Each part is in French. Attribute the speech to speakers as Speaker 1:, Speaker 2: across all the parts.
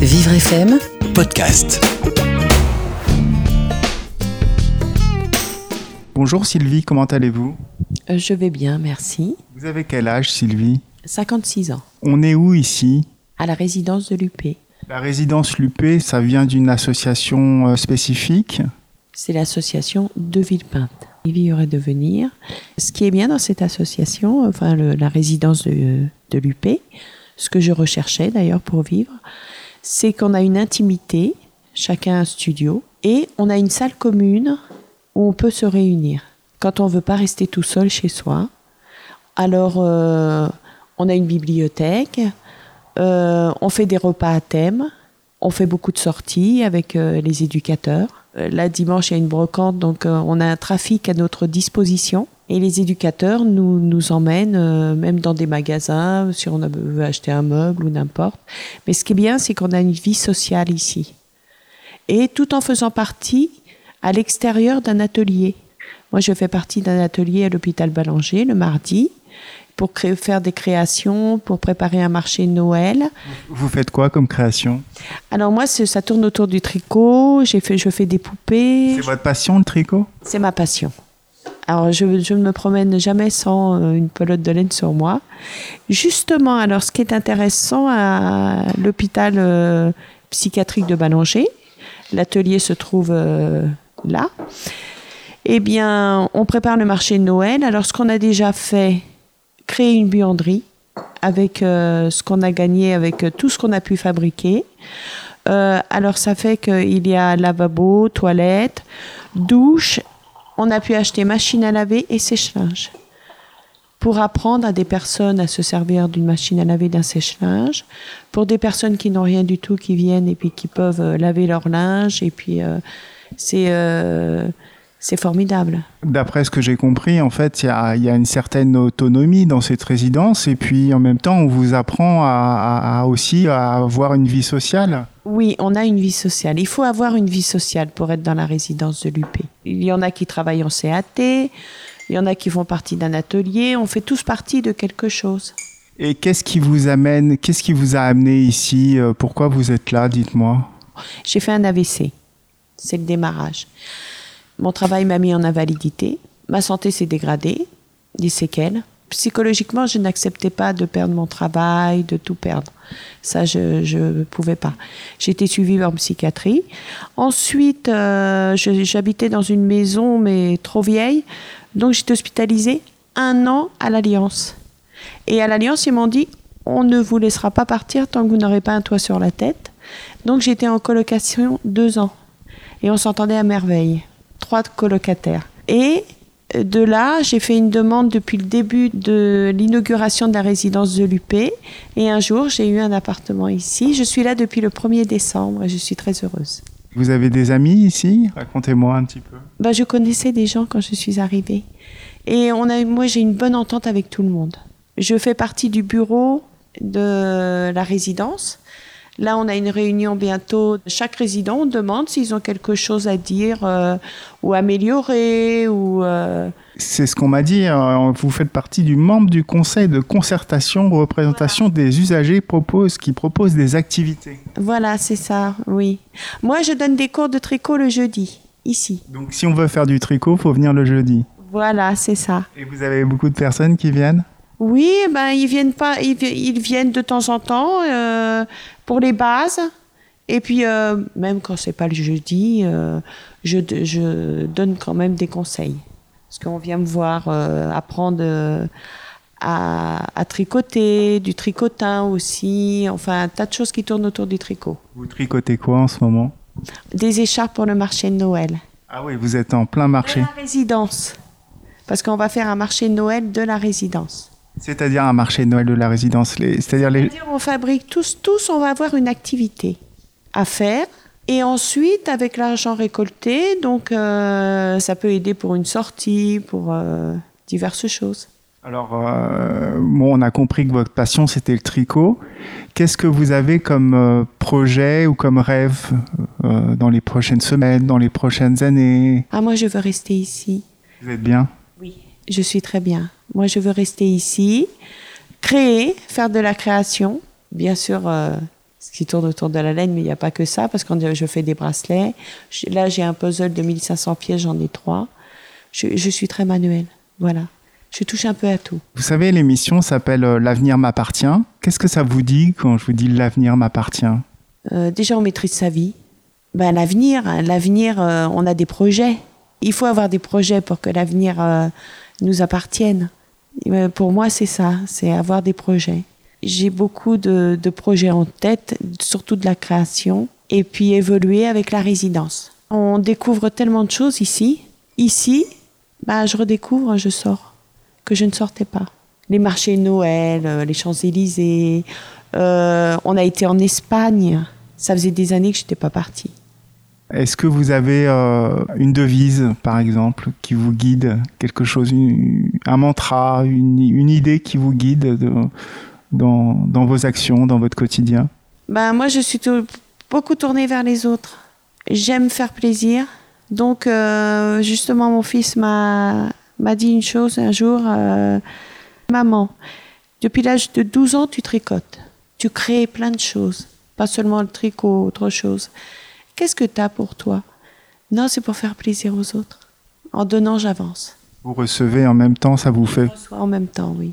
Speaker 1: Vivre FM
Speaker 2: podcast. Bonjour Sylvie, comment allez-vous?
Speaker 3: Euh, Je vais bien, merci.
Speaker 2: Vous avez quel âge Sylvie?
Speaker 3: 56 ans,
Speaker 2: On est où ici?
Speaker 3: À la résidence de l'UP.
Speaker 2: La résidence Lupé, ça vient d'une association euh, spécifique?
Speaker 3: C'est l'association de Villepinte. Il y aurait de venir. Ce qui est bien dans cette association, enfin le- la résidence de, de l'UP, ce que je recherchais d'ailleurs pour vivre, c'est qu'on a une intimité, chacun un studio, et on a une salle commune où on peut se réunir. Quand on ne veut pas rester tout seul chez soi, alors euh, on a une bibliothèque, euh, on fait des repas à thème, on fait beaucoup de sorties avec euh, les éducateurs. Là, dimanche, il y a une brocante, donc on a un trafic à notre disposition. Et les éducateurs nous, nous emmènent euh, même dans des magasins, si on veut acheter un meuble ou n'importe. Mais ce qui est bien, c'est qu'on a une vie sociale ici. Et tout en faisant partie à l'extérieur d'un atelier. Moi, je fais partie d'un atelier à l'hôpital Ballanger le mardi pour créer, faire des créations, pour préparer un marché de Noël.
Speaker 2: Vous faites quoi comme création?
Speaker 3: Alors moi, ça tourne autour du tricot. J'ai fait, je fais des poupées.
Speaker 2: C'est votre passion le tricot?
Speaker 3: C'est ma passion. Alors je, ne me promène jamais sans euh, une pelote de laine sur moi. Justement, alors ce qui est intéressant à l'hôpital euh, psychiatrique de Ballanger, l'atelier se trouve euh, là. Eh bien, on prépare le marché de Noël. Alors ce qu'on a déjà fait, créer une buanderie avec ce qu'on a gagné, avec tout ce qu'on a pu fabriquer. Alors ça fait qu'il y a lavabo, toilette, douche. On a pu acheter machine à laver et sèche-linge pour apprendre à des personnes à se servir d'une machine à laver, d'un sèche-linge, pour des personnes qui n'ont rien du tout, qui viennent et puis qui peuvent euh, laver leur linge. Et puis euh, c'est euh, c'est formidable.
Speaker 2: D'après ce que j'ai compris, en fait, il y a, il y a une certaine autonomie dans cette résidence et puis en même temps, on vous apprend à, à- à aussi à avoir une vie sociale.
Speaker 3: Oui, on a une vie sociale. Il faut avoir une vie sociale pour être dans la résidence de l'UP. Il y en a qui travaillent en CAT, il y en a qui font partie d'un atelier, on fait tous partie de quelque chose.
Speaker 2: Et qu'est-ce qui vous amène, qu'est-ce qui vous a amené ici? Euh, Pourquoi vous êtes là? Dites-moi.
Speaker 3: J'ai fait un AVC. C'est le démarrage. Mon travail m'a mis en invalidité. Ma santé s'est dégradée, des séquelles. Psychologiquement, je n'acceptais pas de perdre mon travail, de tout perdre. Ça, je ne pouvais pas. J'ai été suivie en psychiatrie. Ensuite, euh, j'habitais dans une maison, mais trop vieille. Donc, j'étais hospitalisée un an à l'Alliance. Et à l'Alliance, ils m'ont dit on ne vous laissera pas partir tant que vous n'aurez pas un toit sur la tête. Donc j'étais en colocation deux ans. Et on s'entendait à merveille. Trois colocataires. Et euh, de là, j'ai fait une demande depuis le début de l'inauguration de la résidence de l'UP. Et un jour, j'ai eu un appartement ici. Je suis là depuis le 1er décembre et je suis très heureuse.
Speaker 2: Vous avez des amis ici? Racontez-moi un petit peu.
Speaker 3: Bah, je connaissais des gens quand je suis arrivée. Et on a, moi, j'ai une bonne entente avec tout le monde. Je fais partie du bureau de la résidence. Là, on a une réunion bientôt. Chaque résident, on demande s'ils ont quelque chose à dire euh, ou améliorer ou. euh,
Speaker 2: C'est ce qu'on m'a dit. euh, Vous faites partie du membre du conseil de concertation représentation des usagers propose, qui propose des activités.
Speaker 3: Voilà, c'est ça, oui. Moi, je donne des cours de tricot le jeudi, ici.
Speaker 2: Donc si on veut faire du tricot, faut venir le jeudi.
Speaker 3: Voilà, c'est ça.
Speaker 2: Et vous avez beaucoup de personnes qui viennent?
Speaker 3: Oui, ben ils viennent pas, ils viennent de temps en temps euh, pour les bases. Et puis euh, même quand c'est pas le jeudi, euh, je, je donne quand même des conseils parce qu'on vient me voir euh, apprendre à, à tricoter, du tricotin aussi, enfin un tas de choses qui tournent autour du tricot.
Speaker 2: Vous tricotez quoi en ce moment?
Speaker 3: Des écharpes pour le marché de Noël.
Speaker 2: Ah oui, vous êtes en plein
Speaker 3: De
Speaker 2: marché.
Speaker 3: la résidence, parce qu'on va faire un marché de Noël de la résidence.
Speaker 2: C'est-à-dire un marché de Noël de la résidence. les- C'est-à-dire les...
Speaker 3: On fabrique tous, tous, on va avoir une activité à faire. Et ensuite, avec l'argent récolté, donc euh, ça peut aider pour une sortie, pour euh, diverses choses.
Speaker 2: Alors, euh, bon, on a compris que votre passion, c'était le tricot. Qu'est-ce que vous avez comme euh, projet ou comme rêve dans les prochaines semaines, dans les prochaines années?
Speaker 3: Ah, moi, je veux rester ici.
Speaker 2: Vous êtes bien?
Speaker 3: Oui. Je suis très bien. Moi, je veux rester ici, créer, faire de la création, bien sûr, euh, ce qui tourne autour de la laine, mais il n'y a pas que ça, parce que je fais des bracelets. Là, j'ai un puzzle de 1500 pièces, j'en ai trois. Je, je suis très manuelle. Voilà. Je touche un peu à tout.
Speaker 2: Vous savez, l'émission s'appelle euh, L'avenir m'appartient. Qu'est-ce que ça vous dit quand je vous dis l'avenir m'appartient?
Speaker 3: Euh, Déjà, on maîtrise sa vie. Ben, l'avenir, hein, l'avenir, euh, on a des projets. Il faut avoir des projets pour que l'avenir nous appartienne. Pour moi, c'est ça, c'est avoir des projets. J'ai beaucoup de, de, projets en tête, surtout de la création, et puis évoluer avec la résidence. On découvre tellement de choses ici. Ici, bah, je redécouvre, je sors, que je ne sortais pas. Les marchés Noël, euh, les Champs-Élysées. Euh, on a été en Espagne. Ça faisait des années que je n'étais pas partie.
Speaker 2: Est-ce que vous avez euh, une devise, par exemple, qui vous guide Quelque chose, un mantra, une, idée qui vous guide dans, vos actions, dans votre quotidien?
Speaker 3: Ben, Moi, je suis beaucoup tournée vers les autres. J'aime faire plaisir. Donc, euh, justement, mon fils m'a dit une chose un jour. Euh, Maman, depuis l'âge de 12 ans, tu tricotes. Tu crées plein de choses. Pas seulement le tricot, autre chose. Qu'est-ce que tu as pour toi? Non, c'est pour faire plaisir aux autres. En donnant, j'avance.
Speaker 2: Vous recevez en même temps, ça vous fait
Speaker 3: En même temps, oui.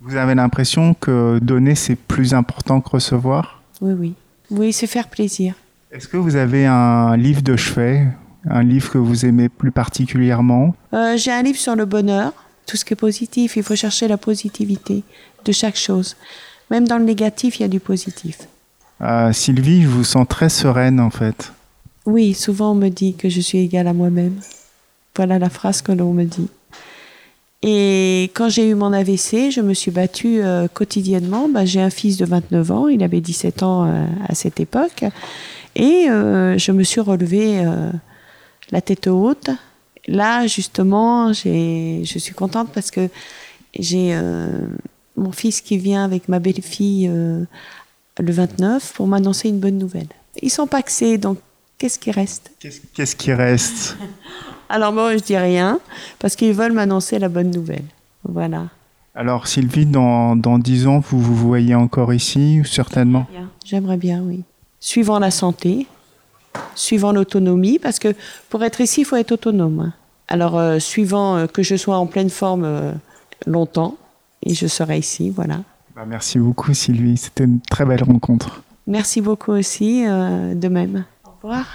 Speaker 2: Vous avez l'impression que donner, c'est plus important que recevoir?
Speaker 3: Oui, oui. Oui, c'est faire plaisir.
Speaker 2: Est-ce que vous avez un livre de chevet? Un livre que vous aimez plus particulièrement?
Speaker 3: Euh, J'ai un livre sur le bonheur, tout ce qui est positif. Il faut chercher la positivité de chaque chose. Même dans le négatif, il y a du positif.
Speaker 2: Euh, Sylvie, je vous sens très sereine en fait.
Speaker 3: Oui, souvent on me dit que je suis égale à moi-même. Voilà la phrase que l'on me dit. Et quand j'ai eu mon AVC, je me suis battue euh, quotidiennement. Bah, j'ai un fils de 29 ans, il avait 17 ans à cette époque. Et je me suis relevée la tête haute. Là, justement, je suis contente parce que j'ai euh, mon fils qui vient avec ma belle-fille euh, le 29 pour m'annoncer une bonne nouvelle. Ils sont paxés, donc qu'est-ce qui reste?
Speaker 2: Qu'est-ce qui reste?
Speaker 3: Alors moi, je dis rien parce qu'ils veulent m'annoncer la bonne nouvelle. Voilà.
Speaker 2: Alors Sylvie, dans, dans 10 ans, vous vous voyez encore ici, certainement?
Speaker 3: J'aimerais bien, oui. Suivant la santé, suivant l'autonomie, parce que pour être ici, il faut être autonome. Alors, euh, suivant euh, que je sois en pleine forme euh, longtemps, et je serai ici, voilà.
Speaker 2: Bah, merci beaucoup, Sylvie. C'était une très belle rencontre.
Speaker 3: Merci beaucoup aussi, de même. Au revoir.